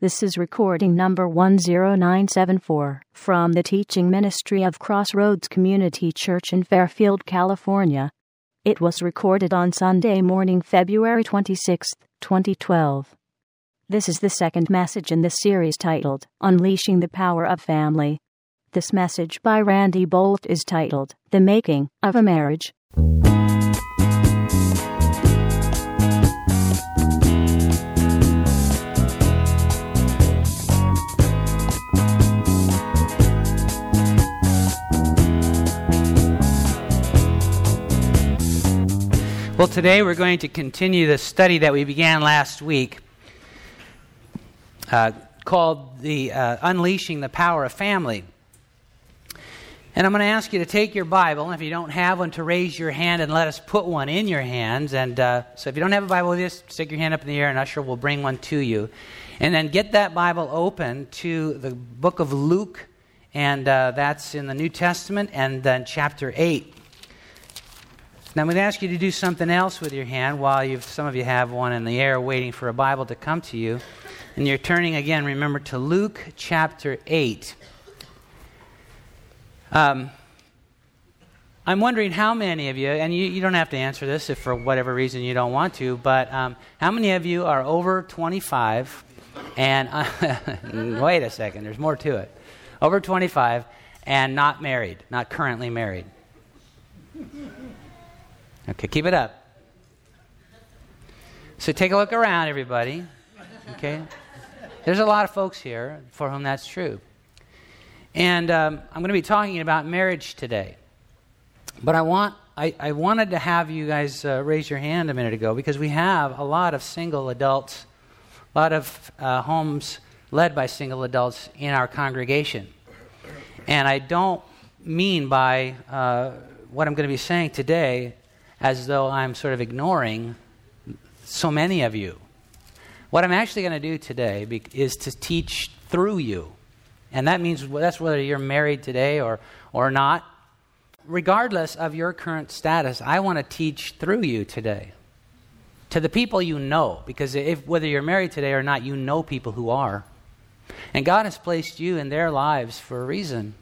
This is recording number 10974 from the teaching ministry of Crossroads Community Church in Fairfield, California. It was recorded on Sunday morning, February 26, 2012. This is the second message in the series titled Unleashing the Power of Family. This message by Randy Boldt is titled The Making of a Marriage. Well, today we're going to continue the study that we began last week uh, called the uh, Unleashing the Power of Family. And I'm going to ask you to take your Bible, and if you don't have one, to raise your hand and let us put one in your hands. And uh, so if you don't have a Bible with you, stick your hand up in the air, and Usher will bring one to you. And then get that Bible open to the book of Luke, and uh, that's in the New Testament, and then chapter 8. Now, I'm going to ask you to do something else with your hand while you've, some of you have one in the air waiting for a Bible to come to you. And you're turning again, remember, to Luke chapter 8. Um, I'm wondering how many of you, and you, you, don't have to answer this if for whatever reason you don't want to, but um, how many of you are over 25 and, uh, wait a second, there's more to it. Over 25 and not married, not currently married? Okay, keep it up. So take a look around, everybody. Okay? There's a lot of folks here for whom that's true. And um, I'm going to be talking about marriage today. But I, want, I, I wanted to have you guys uh, raise your hand a minute ago because we have a lot of single adults, a lot of uh, homes led by single adults in our congregation. And I don't mean by uh, what I'm going to be saying today as though I'm sort of ignoring so many of you. What I'm actually going to do today be- is to teach through you. And that means that's whether you're married today or, or not. Regardless of your current status, I want to teach through you today. To the people you know, because if, whether you're married today or not, you know people who are. And God has placed you in their lives for a reason.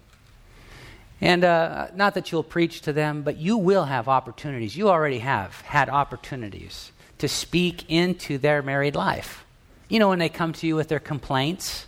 And uh, not that you'll preach to them, but you will have opportunities. You already have had opportunities to speak into their married life. You know, when they come to you with their complaints,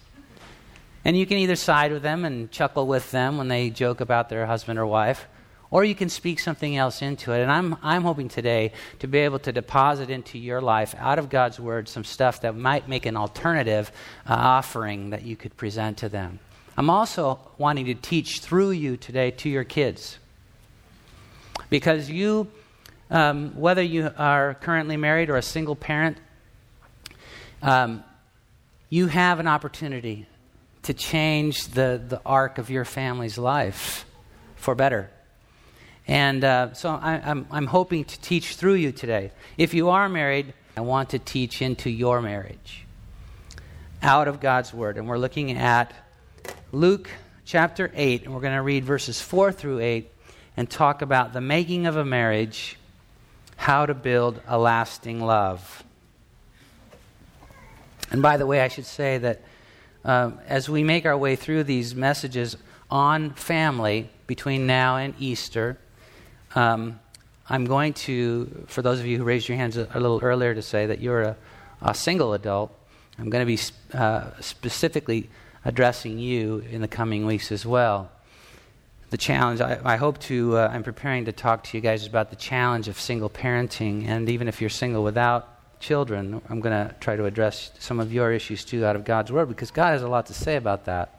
and you can either side with them and chuckle with them when they joke about their husband or wife, or you can speak something else into it. And I'm, I'm hoping today to be able to deposit into your life, out of God's Word, some stuff that might make an alternative uh, offering that you could present to them. I'm also wanting to teach through you today to your kids. Because you, um, whether you are currently married or a single parent, um, you have an opportunity to change the, the arc of your family's life for better. And uh, so I, I'm, I'm hoping to teach through you today. If you are married, I want to teach into your marriage out of God's Word. And we're looking at Luke chapter 8, and we're going to read verses 4 through 8 and talk about the making of a marriage, how to build a lasting love. And by the way, I should say that uh, as we make our way through these messages on family between now and Easter, um, I'm going to, for those of you who raised your hands a, a little earlier to say that you're a, a single adult, I'm going to be uh, specifically addressing you in the coming weeks as well. The challenge, I, I hope to, uh, I'm preparing to talk to you guys about the challenge of single parenting. And even if you're single without children, I'm going to try to address some of your issues too out of God's Word because God has a lot to say about that.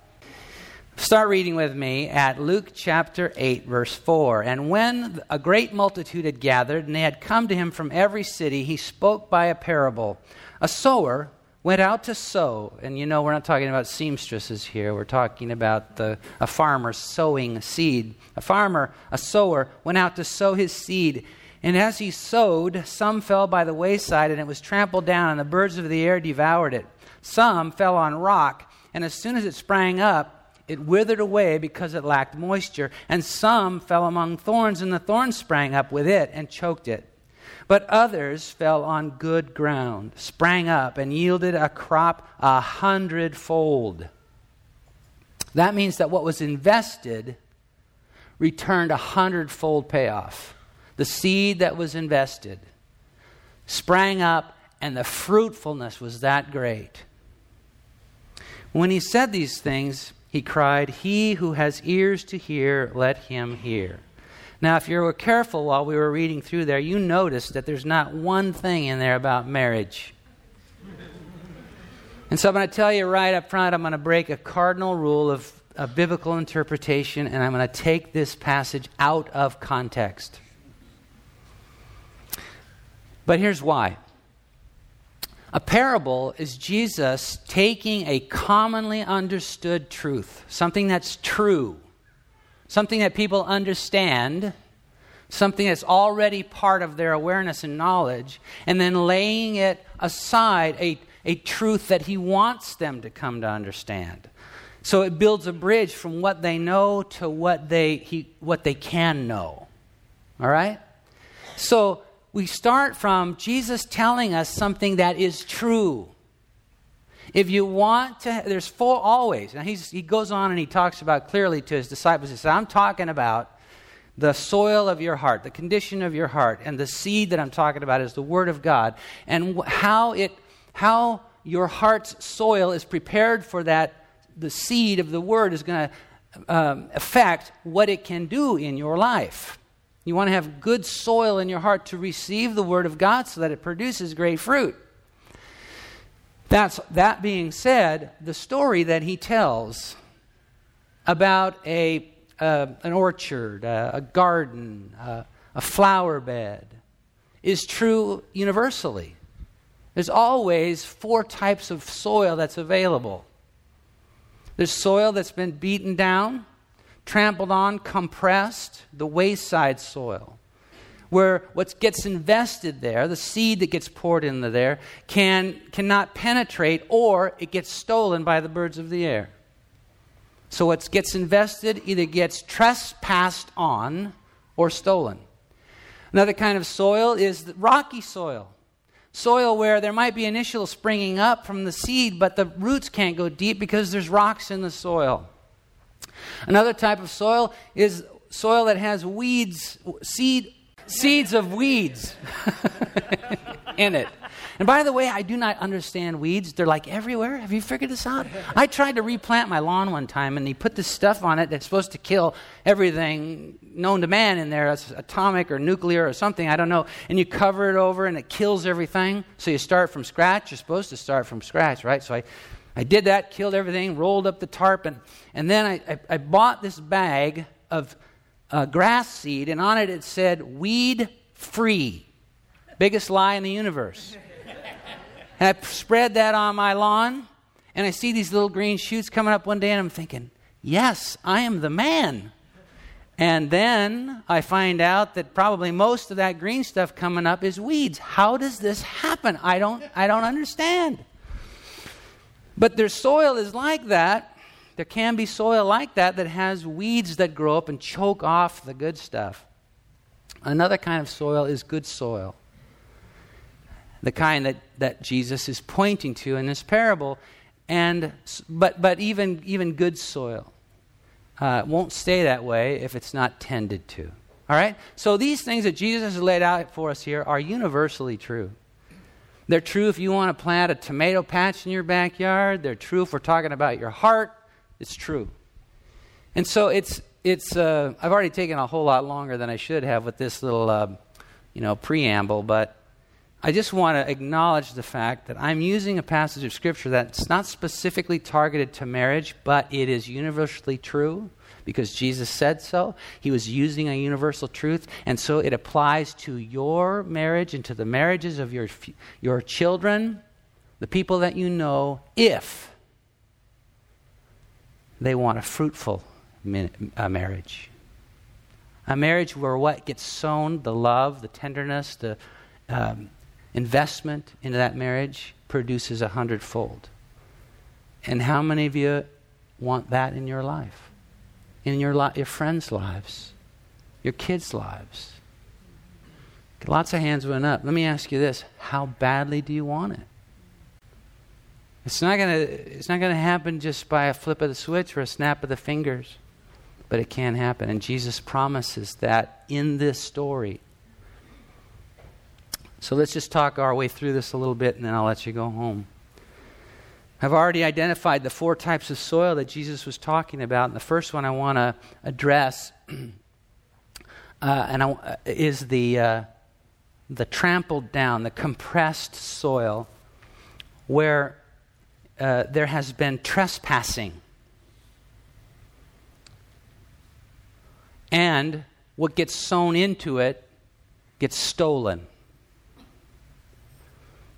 Start reading with me at Luke chapter 8, verse 4. And when a great multitude had gathered, and they had come to him from every city, he spoke by a parable. A sower went out to sow. And you know, we're not talking about seamstresses here. We're talking about the, a farmer sowing seed. A farmer, a sower, went out to sow his seed. And as he sowed, some fell by the wayside, and it was trampled down, and the birds of the air devoured it. Some fell on rock, and as soon as it sprang up, it withered away because it lacked moisture. And some fell among thorns, and the thorns sprang up with it and choked it. But others fell on good ground, sprang up, and yielded a crop a hundredfold. That means that what was invested returned a hundredfold payoff. The seed that was invested sprang up, and the fruitfulness was that great. When he said these things, he cried, He who has ears to hear, let him hear. Now, if you were careful while we were reading through there, you noticed that there's not one thing in there about marriage. And so I'm going to tell you right up front, I'm going to break a cardinal rule of, of biblical interpretation, and I'm going to take this passage out of context. But here's why. A parable is Jesus taking a commonly understood truth, something that's true, something that people understand, something that's already part of their awareness and knowledge, and then laying it aside, a, a truth that he wants them to come to understand. So it builds a bridge from what they know to what they, he, what they can know. All right? So we start from Jesus telling us something that is true. If you want to, there's four always. Now he goes on and he talks about clearly to his disciples. He says, I'm talking about the soil of your heart, the condition of your heart, and the seed that I'm talking about is the Word of God, and how it, how your heart's soil is prepared for that. The seed of the Word is going to um, affect what it can do in your life. You want to have good soil in your heart to receive the Word of God so that it produces great fruit. That's, that being said, the story that he tells about a, uh, an orchard, a garden, a flower bed is true universally. There's always four types of soil that's available. There's soil that's been beaten down, trampled on, compressed, the wayside soil, where what gets invested there, the seed that gets poured into there, can, cannot penetrate or it gets stolen by the birds of the air. So what gets invested either gets trespassed on or stolen. Another kind of soil is rocky soil. Soil where there might be initial springing up from the seed, but the roots can't go deep because there's rocks in the soil. Another type of soil is soil that has weeds, seed, seeds of weeds in it. And by the way, I do not understand weeds. They're like everywhere. Have you figured this out? I tried to replant my lawn one time, and he put this stuff on it that's supposed to kill everything known to man in there. It's atomic or nuclear or something, I don't know. And you cover it over, and it kills everything. So you start from scratch. You're supposed to start from scratch, right? So I I did that, killed everything, rolled up the tarp, and, and then I, I, I bought this bag of uh, grass seed, and on it it said, weed free. Biggest lie in the universe. and I spread that on my lawn, and I see these little green shoots coming up one day, and I'm thinking, yes, I am the man. And then I find out that probably most of that green stuff coming up is weeds. How does this happen? I don't, I don't understand. But their soil is like that. There can be soil like that that has weeds that grow up and choke off the good stuff. Another kind of soil is good soil. The kind that, that Jesus is pointing to in this parable. And, but, but even, even good soil uh, won't stay that way if it's not tended to. All right? So these things that Jesus has laid out for us here are universally true. They're true if you want to plant a tomato patch in your backyard. They're true if we're talking about your heart. It's true. And so it's, it's uh, I've already taken a whole lot longer than I should have with this little, uh, you know, preamble, but I just want to acknowledge the fact that I'm using a passage of Scripture that's not specifically targeted to marriage, but it is universally true because Jesus said so. He was using a universal truth, and so it applies to your marriage and to the marriages of your, your children, the people that you know, if they want a fruitful a marriage. A marriage where what gets sown, the love, the tenderness, the um, investment into that marriage produces a hundredfold. And how many of you want that in your life? in your, li- your friends' lives, your kids' lives. Lots of hands went up. Let me ask you this how badly do you want it? It's not going to it's not going to happen just by a flip of the switch or a snap of the fingers. But it can happen and Jesus promises that in this story. So let's just talk our way through this a little bit and then I'll let you go home. I've already identified the four types of soil that Jesus was talking about. And the first one I want to address uh, and I, uh, is the, uh, the trampled down, the compressed soil where uh, there has been trespassing. And what gets sown into it gets stolen.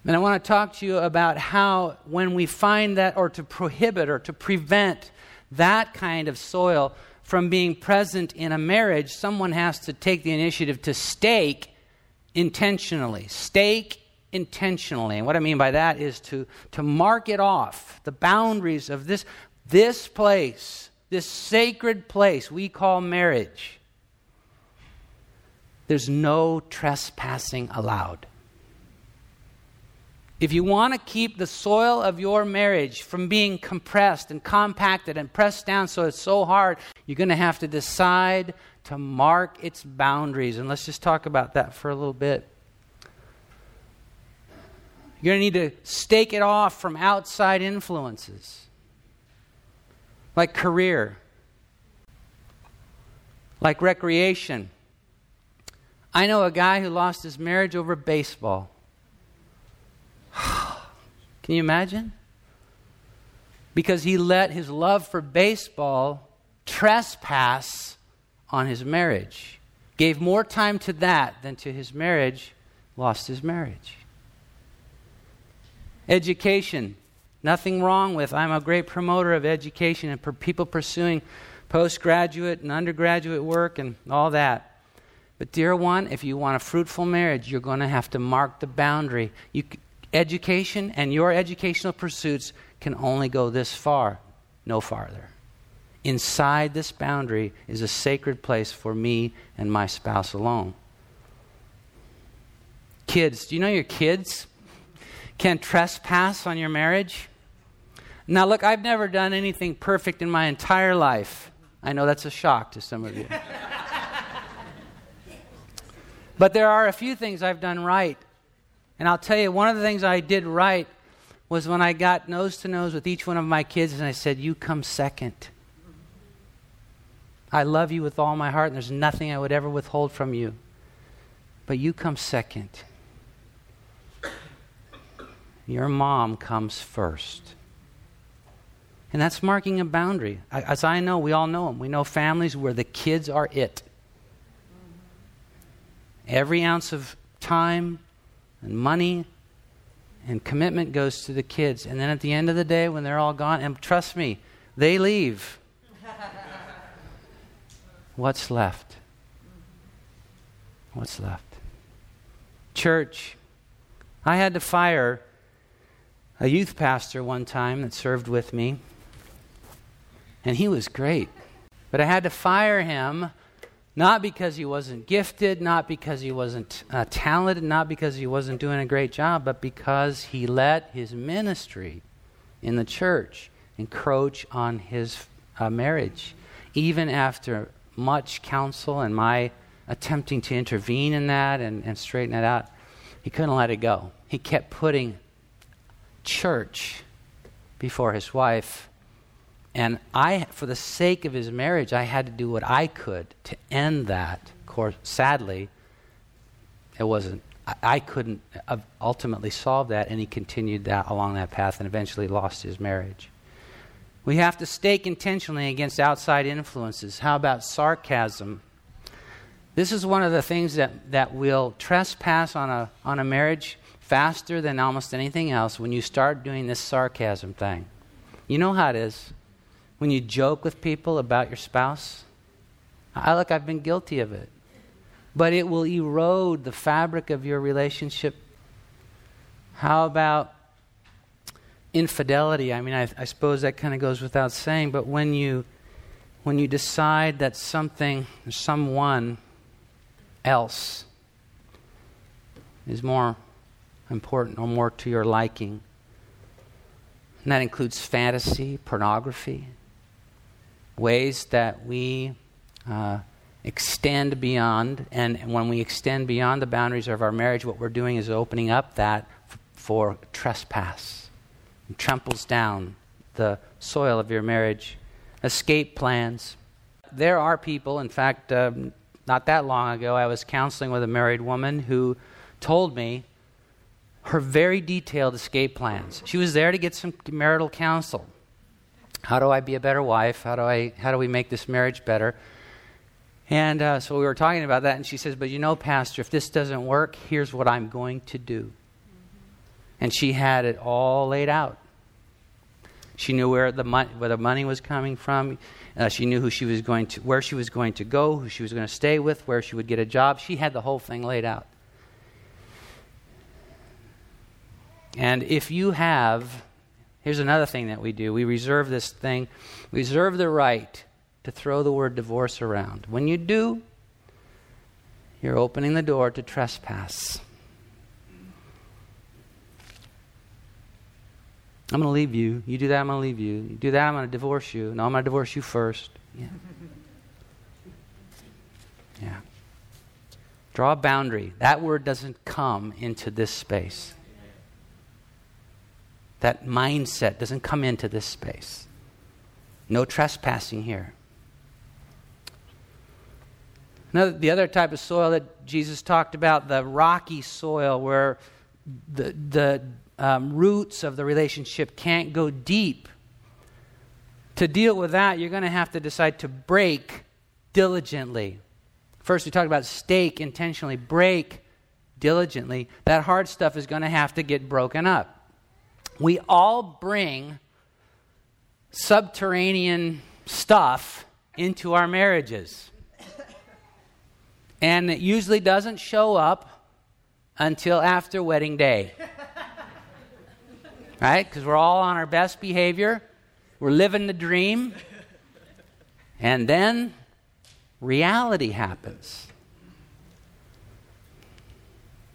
And I want to talk to you about how, when we find that, or to prohibit or to prevent that kind of soil from being present in a marriage, someone has to take the initiative to stake intentionally. Stake intentionally. And what I mean by that is to, to mark it off, the boundaries of this, this place, this sacred place we call marriage. There's no trespassing allowed. If you want to keep the soil of your marriage from being compressed and compacted and pressed down so it's so hard, you're going to have to decide to mark its boundaries. And let's just talk about that for a little bit. You're going to need to stake it off from outside influences like career, like recreation. I know a guy who lost his marriage over baseball. Can you imagine? Because he let his love for baseball trespass on his marriage. Gave more time to that than to his marriage, lost his marriage. Education. Nothing wrong with, I'm a great promoter of education and for people pursuing postgraduate and undergraduate work and all that. But, dear one, if you want a fruitful marriage, you're going to have to mark the boundary. You, education and your educational pursuits can only go this far, no farther. Inside this boundary is a sacred place for me and my spouse alone. Kids, do you know your kids can trespass on your marriage? Now, look, I've never done anything perfect in my entire life. I know that's a shock to some of you. but there are a few things I've done right and I'll tell you, one of the things I did right was when I got nose to nose with each one of my kids and I said, You come second. I love you with all my heart, and there's nothing I would ever withhold from you. But you come second. Your mom comes first. And that's marking a boundary. As I know, we all know them. We know families where the kids are it. Every ounce of time, and money and commitment goes to the kids. And then at the end of the day, when they're all gone, and trust me, they leave. What's left? What's left? Church. I had to fire a youth pastor one time that served with me, and he was great. But I had to fire him not because he wasn't gifted, not because he wasn't uh, talented, not because he wasn't doing a great job, but because he let his ministry in the church encroach on his uh, marriage. Even after much counsel and my attempting to intervene in that and, and straighten it out, he couldn't let it go. He kept putting church before his wife and I, for the sake of his marriage, I had to do what I could to end that. Of course, sadly, it wasn't. I, I couldn't ultimately solve that, and he continued that along that path, and eventually lost his marriage. We have to stake intentionally against outside influences. How about sarcasm? This is one of the things that, that will trespass on a, on a marriage faster than almost anything else when you start doing this sarcasm thing. You know how it is when you joke with people about your spouse? I look, I've been guilty of it. But it will erode the fabric of your relationship. How about infidelity? I mean, I, I suppose that kind of goes without saying, but when you when you decide that something, someone else is more important or more to your liking. And that includes fantasy, pornography, ways that we uh, extend beyond. And when we extend beyond the boundaries of our marriage, what we're doing is opening up that f- for trespass. It tramples down the soil of your marriage. Escape plans. There are people, in fact, um, not that long ago, I was counseling with a married woman who told me her very detailed escape plans. She was there to get some marital counsel. How do I be a better wife? How do, I, how do we make this marriage better? And uh, so we were talking about that, and she says, But you know, Pastor, if this doesn't work, here's what I'm going to do. And she had it all laid out. She knew where the, mo- where the money was coming from. Uh, she knew who she was going to, where she was going to go, who she was going to stay with, where she would get a job. She had the whole thing laid out. And if you have, here's another thing that we do we reserve this thing, we reserve the right to throw the word divorce around. When you do, you're opening the door to trespass. I'm going to leave you. You do that, I'm going to leave you. You do that, I'm going to divorce you. No, I'm going to divorce you first. Yeah. Yeah. Draw a boundary. That word doesn't come into this space. That mindset doesn't come into this space. No trespassing here. Another, the other type of soil that Jesus talked about, the rocky soil where the, the um, roots of the relationship can't go deep. To deal with that, you're going to have to decide to break diligently. First, we talked about stake intentionally, break diligently. That hard stuff is going to have to get broken up we all bring subterranean stuff into our marriages. And it usually doesn't show up until after wedding day. right? Because we're all on our best behavior, we're living the dream, and then reality happens.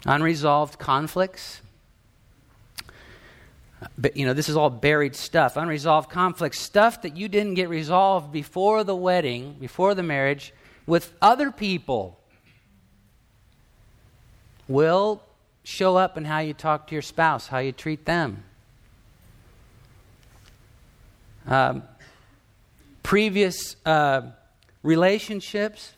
Unresolved conflicts, but, you know, this is all buried stuff, unresolved conflicts, stuff that you didn't get resolved before the wedding, before the marriage, with other people will show up in how you talk to your spouse, how you treat them. Um, previous uh, relationships,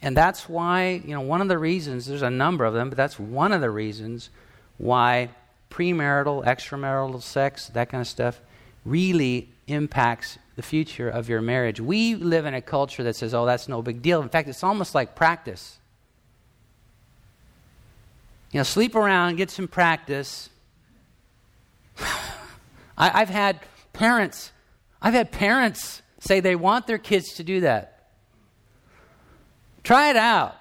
and that's why, you know, one of the reasons, there's a number of them, but that's one of the reasons why premarital, extramarital sex, that kind of stuff, really impacts the future of your marriage. We live in a culture that says, oh, that's no big deal. In fact, it's almost like practice. You know, sleep around, get some practice. I, have had parents, I've had parents say they want their kids to do that. Try it out.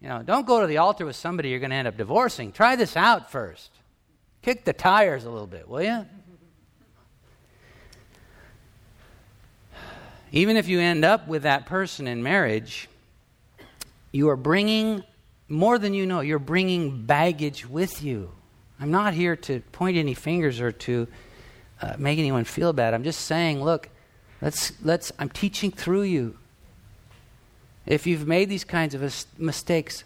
You know, don't go to the altar with somebody you're going to end up divorcing. Try this out first. Kick the tires a little bit, will you? Even if you end up with that person in marriage, you are bringing more than you know, you're bringing baggage with you. I'm not here to point any fingers or to uh, make anyone feel bad. I'm just saying, look, let's, let's, I'm teaching through you. If you've made these kinds of mistakes,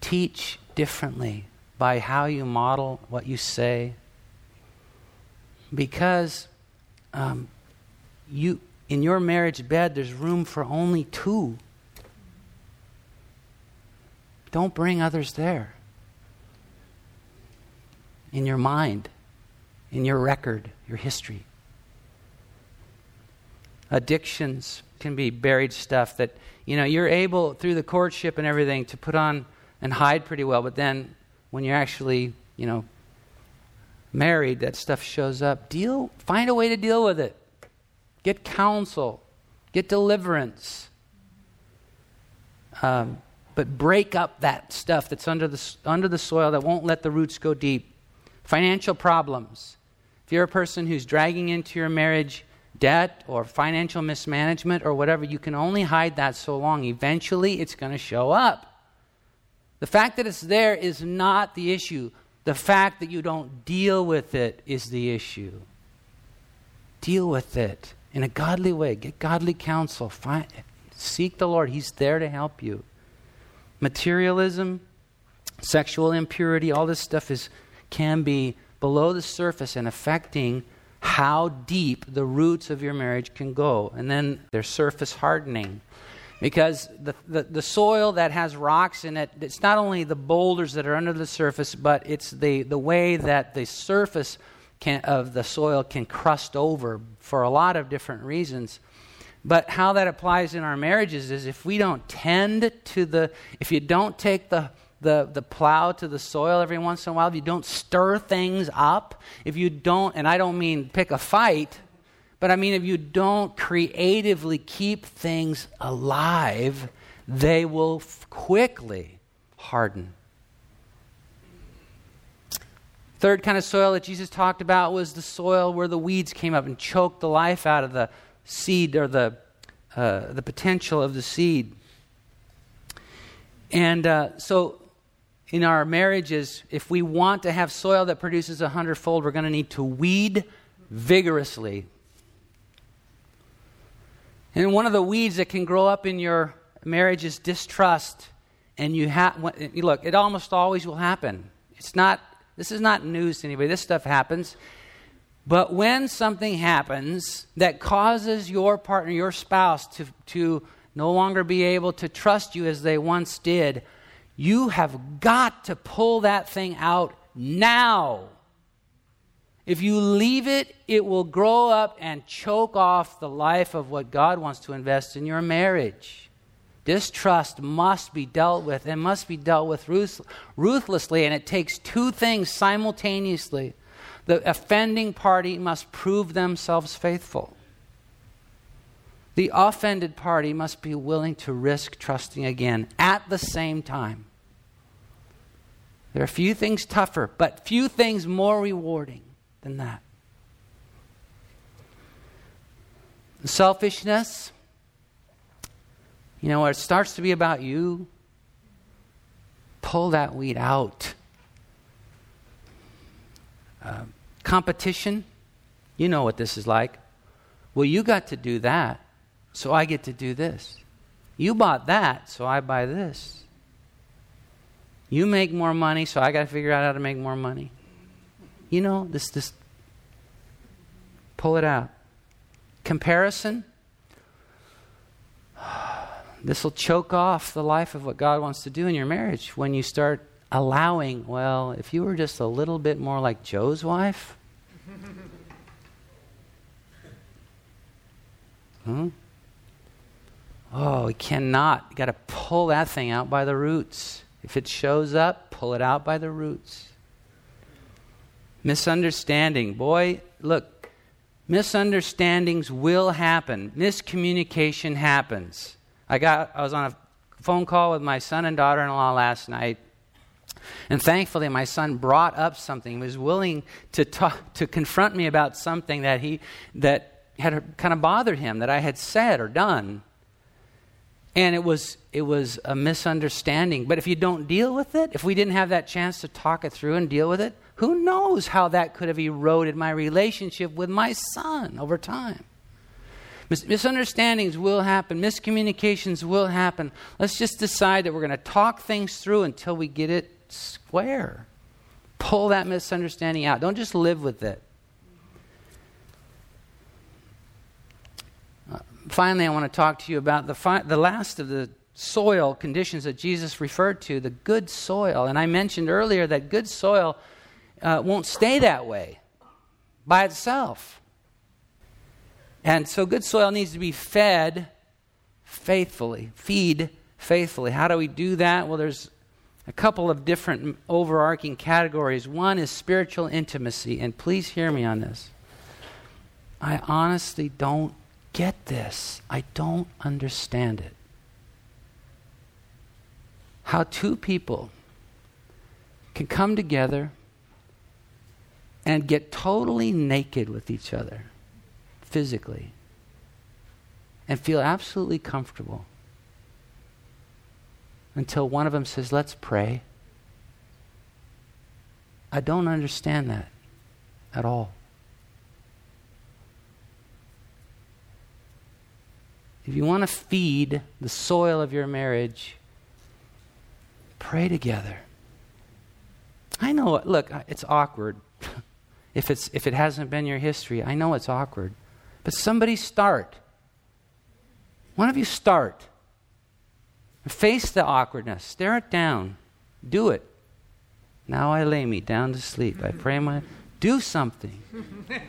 teach differently by how you model what you say. Because um, you, in your marriage bed, there's room for only two. Don't bring others there. In your mind, in your record, your history. Addictions can be buried stuff that, you know, you're able, through the courtship and everything, to put on and hide pretty well, but then when you're actually, you know, married, that stuff shows up. Deal, find a way to deal with it. Get counsel, get deliverance. Um, but break up that stuff that's under the, under the soil that won't let the roots go deep. Financial problems. If you're a person who's dragging into your marriage debt or financial mismanagement or whatever, you can only hide that so long. Eventually, it's going to show up. The fact that it's there is not the issue. The fact that you don't deal with it is the issue. Deal with it in a godly way. Get godly counsel. Find, seek the Lord. He's there to help you. Materialism, sexual impurity, all this stuff is can be below the surface and affecting how deep the roots of your marriage can go. And then there's surface hardening. Because the, the, the, soil that has rocks in it, it's not only the boulders that are under the surface, but it's the, the way that the surface can, of the soil can crust over for a lot of different reasons. But how that applies in our marriages is if we don't tend to the, if you don't take the, the, the plow to the soil every once in a while, if you don't stir things up, if you don't, and I don't mean pick a fight, but I mean if you don't creatively keep things alive, they will f- quickly harden. Third kind of soil that Jesus talked about was the soil where the weeds came up and choked the life out of the seed or the, uh, the potential of the seed. And uh, so in our marriages, if we want to have soil that produces a hundredfold, we're going to need to weed vigorously. And one of the weeds that can grow up in your marriage is distrust. And you have, look, it almost always will happen. It's not this is not news to anybody. This stuff happens. But when something happens that causes your partner, your spouse, to, to no longer be able to trust you as they once did, you have got to pull that thing out now. If you leave it, it will grow up and choke off the life of what God wants to invest in your marriage. Distrust must be dealt with and must be dealt with ruth- ruthlessly, and it takes two things simultaneously. The offending party must prove themselves faithful. The offended party must be willing to risk trusting again at the same time. There are few things tougher, but few things more rewarding than that. Selfishness you know, it starts to be about you, pull that weed out. Uh, competition, you know what this is like. Well, you got to do that, so I get to do this. You bought that, so I buy this. You make more money, so I got to figure out how to make more money. You know, this, this, pull it out. Comparison, this will choke off the life of what God wants to do in your marriage when you start allowing, well, if you were just a little bit more like Joe's wife. hmm? Oh, we cannot. You got to pull that thing out by the roots. If it shows up, pull it out by the roots. Misunderstanding. Boy, look, misunderstandings will happen. Miscommunication happens. I got I was on a phone call with my son and daughter-in-law last night. And thankfully, my son brought up something. He was willing to talk, to confront me about something that he that had kind of bothered him that I had said or done. And it was it was a misunderstanding. But if you don't deal with it, if we didn't have that chance to talk it through and deal with it, who knows how that could have eroded my relationship with my son over time? Mis- misunderstandings will happen, miscommunications will happen. Let's just decide that we're going to talk things through until we get it square. Pull that misunderstanding out. Don't just live with it. Uh, finally, I want to talk to you about the, fi- the last of the soil conditions that Jesus referred to, the good soil. And I mentioned earlier that good soil uh, won't stay that way by itself. And so good soil needs to be fed faithfully. Feed faithfully. How do we do that? Well, there's a couple of different overarching categories. One is spiritual intimacy, and please hear me on this. I honestly don't get this. I don't understand it. How two people can come together and get totally naked with each other physically and feel absolutely comfortable. until one of them says, Let's pray. I don't understand that at all. If you want to feed the soil of your marriage, pray together. I know, look, it's awkward. if, it's, if it hasn't been your history, I know it's awkward. But somebody start. One of you start. Face the awkwardness. Stare it down. Do it. Now I lay me down to sleep. I pray my. Do something.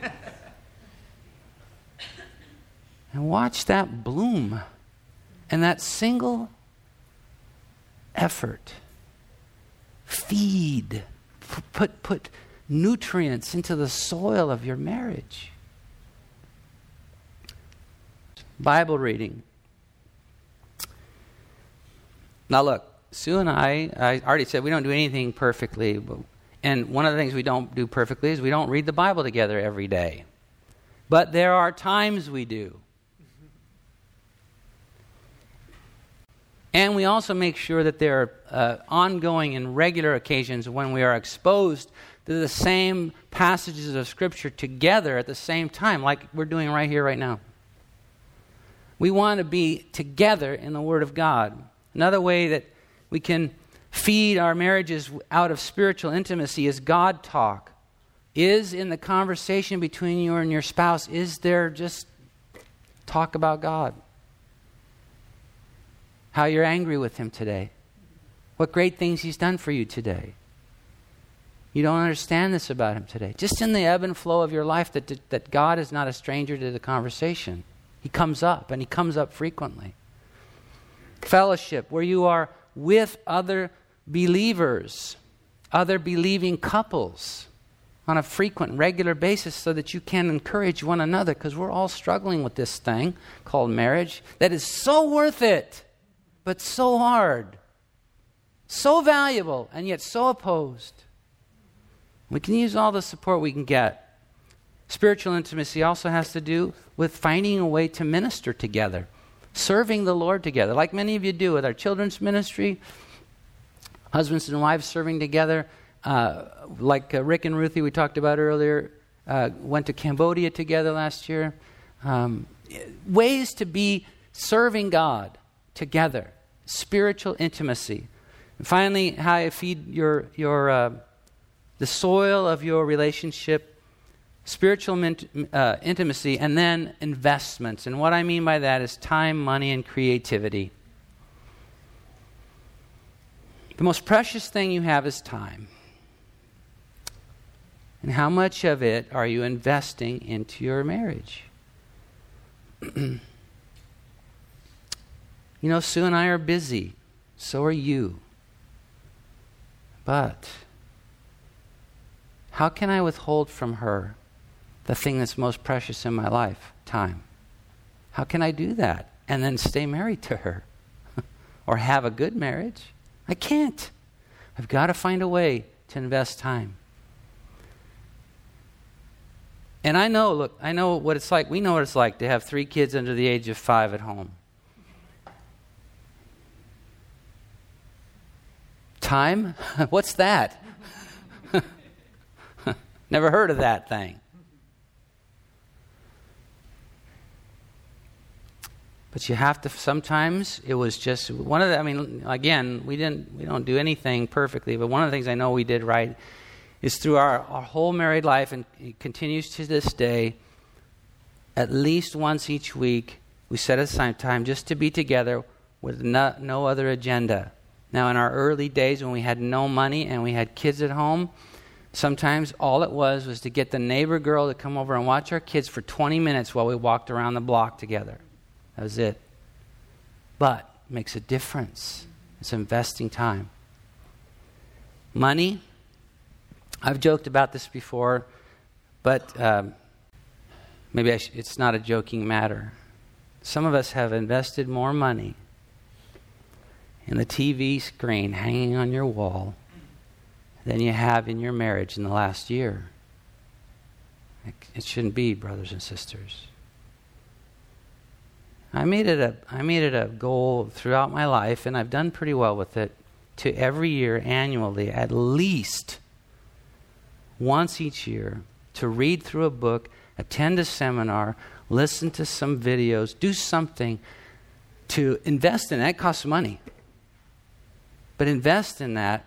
and watch that bloom. And that single effort. Feed. Put, put nutrients into the soil of your marriage. Bible reading. Now, look, Sue and I, I already said we don't do anything perfectly. And one of the things we don't do perfectly is we don't read the Bible together every day. But there are times we do. And we also make sure that there are uh, ongoing and regular occasions when we are exposed to the same passages of Scripture together at the same time, like we're doing right here, right now. We want to be together in the Word of God. Another way that we can feed our marriages out of spiritual intimacy is God talk. Is in the conversation between you and your spouse, is there just talk about God? How you're angry with Him today? What great things He's done for you today? You don't understand this about Him today. Just in the ebb and flow of your life, that, that God is not a stranger to the conversation. He comes up, and He comes up frequently. Fellowship, where you are with other believers, other believing couples on a frequent, regular basis so that you can encourage one another because we're all struggling with this thing called marriage that is so worth it, but so hard, so valuable, and yet so opposed. We can use all the support we can get. Spiritual intimacy also has to do with finding a way to minister together serving the Lord together, like many of you do with our children's ministry, husbands and wives serving together. Uh, like uh, Rick and Ruthie, we talked about earlier, uh, went to Cambodia together last year. Um, ways to be serving God together, spiritual intimacy. And finally, how you feed your, your, uh, the soil of your relationship spiritual mint, uh, intimacy, and then investments. And what I mean by that is time, money, and creativity. The most precious thing you have is time. And how much of it are you investing into your marriage? you know, Sue and I are busy. So are you. But how can I withhold from her the thing that's most precious in my life time. How can I do that and then stay married to her or have a good marriage? I can't. I've got to find a way to invest time. And I know, look, I know what it's like. We know what it's like to have three kids under the age of five at home. Time? What's that? Never heard of that thing. But you have to sometimes it was just one of the I mean again, we didn't we don't do anything perfectly, but one of the things I know we did right is through our, our whole married life and it continues to this day, at least once each week, we set aside time just to be together with no, no other agenda. Now, in our early days when we had no money and we had kids at home, sometimes all it was was to get the neighbor girl to come over and watch our kids for 20 minutes while we walked around the block together. That was it. But it makes a difference. It's investing time. Money. I've joked about this before, but um, maybe sh- it's not a joking matter. Some of us have invested more money in the TV screen hanging on your wall than you have in your marriage in the last year. It shouldn't be, brothers and sisters. I made it a I made it a goal throughout my life, and I've done pretty well with it. To every year, annually, at least once each year, to read through a book, attend a seminar, listen to some videos, do something to invest in. That costs money, but invest in that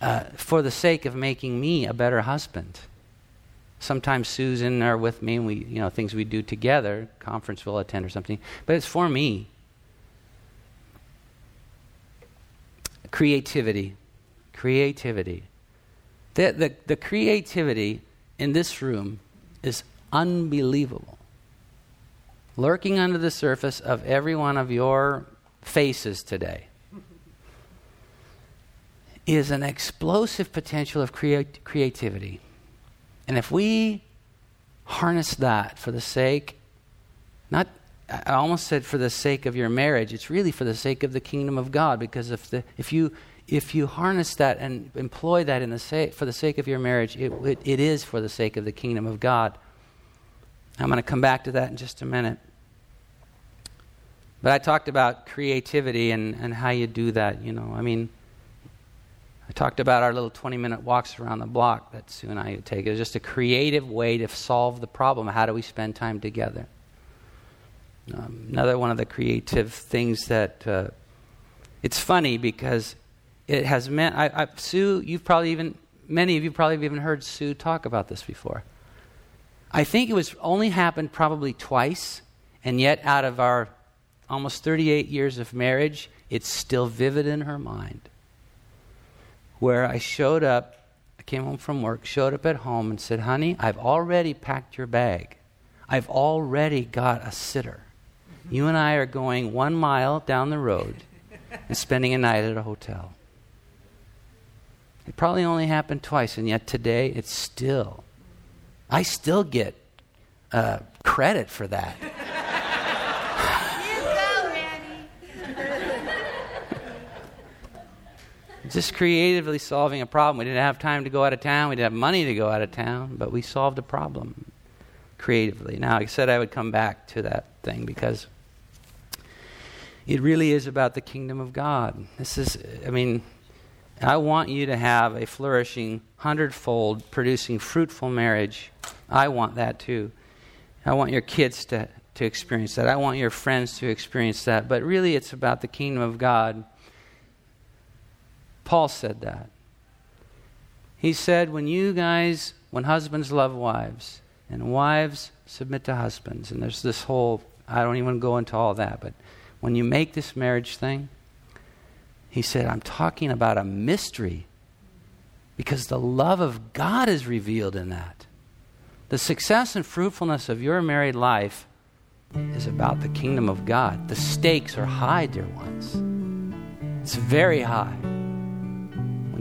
uh, for the sake of making me a better husband. Sometimes Sue's in there with me, and we, you know, things we do together, conference we'll attend or something, but it's for me. Creativity. Creativity. The, the, the creativity in this room is unbelievable. Lurking under the surface of every one of your faces today is an explosive potential of creat- creativity. And if we harness that for the sake, not, I almost said for the sake of your marriage, it's really for the sake of the kingdom of God. Because if, the, if, you, if you harness that and employ that in the sa- for the sake of your marriage, it, it, it is for the sake of the kingdom of God. I'm going to come back to that in just a minute. But I talked about creativity and, and how you do that, you know. I mean, talked about our little 20 minute walks around the block that Sue and I take. It was just a creative way to solve the problem. How do we spend time together? Um, another one of the creative things that uh, it's funny because it has meant, I, I, Sue, you've probably even, many of you probably have even heard Sue talk about this before. I think it was only happened probably twice, and yet out of our almost 38 years of marriage, it's still vivid in her mind where I showed up, I came home from work, showed up at home and said, Honey, I've already packed your bag. I've already got a sitter. You and I are going one mile down the road and spending a night at a hotel. It probably only happened twice, and yet today it's still, I still get uh, credit for that. Just creatively solving a problem. We didn't have time to go out of town. We didn't have money to go out of town, but we solved a problem creatively. Now, I said I would come back to that thing because it really is about the kingdom of God. This is, I mean, I want you to have a flourishing, hundredfold, producing fruitful marriage. I want that too. I want your kids to, to experience that. I want your friends to experience that. But really, it's about the kingdom of God Paul said that. He said, when you guys, when husbands love wives, and wives submit to husbands, and there's this whole, I don't even go into all that, but when you make this marriage thing, he said, I'm talking about a mystery because the love of God is revealed in that. The success and fruitfulness of your married life is about the kingdom of God. The stakes are high, dear ones. It's very high.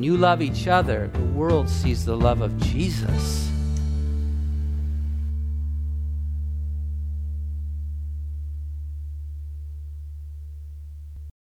When you love each other, the world sees the love of Jesus.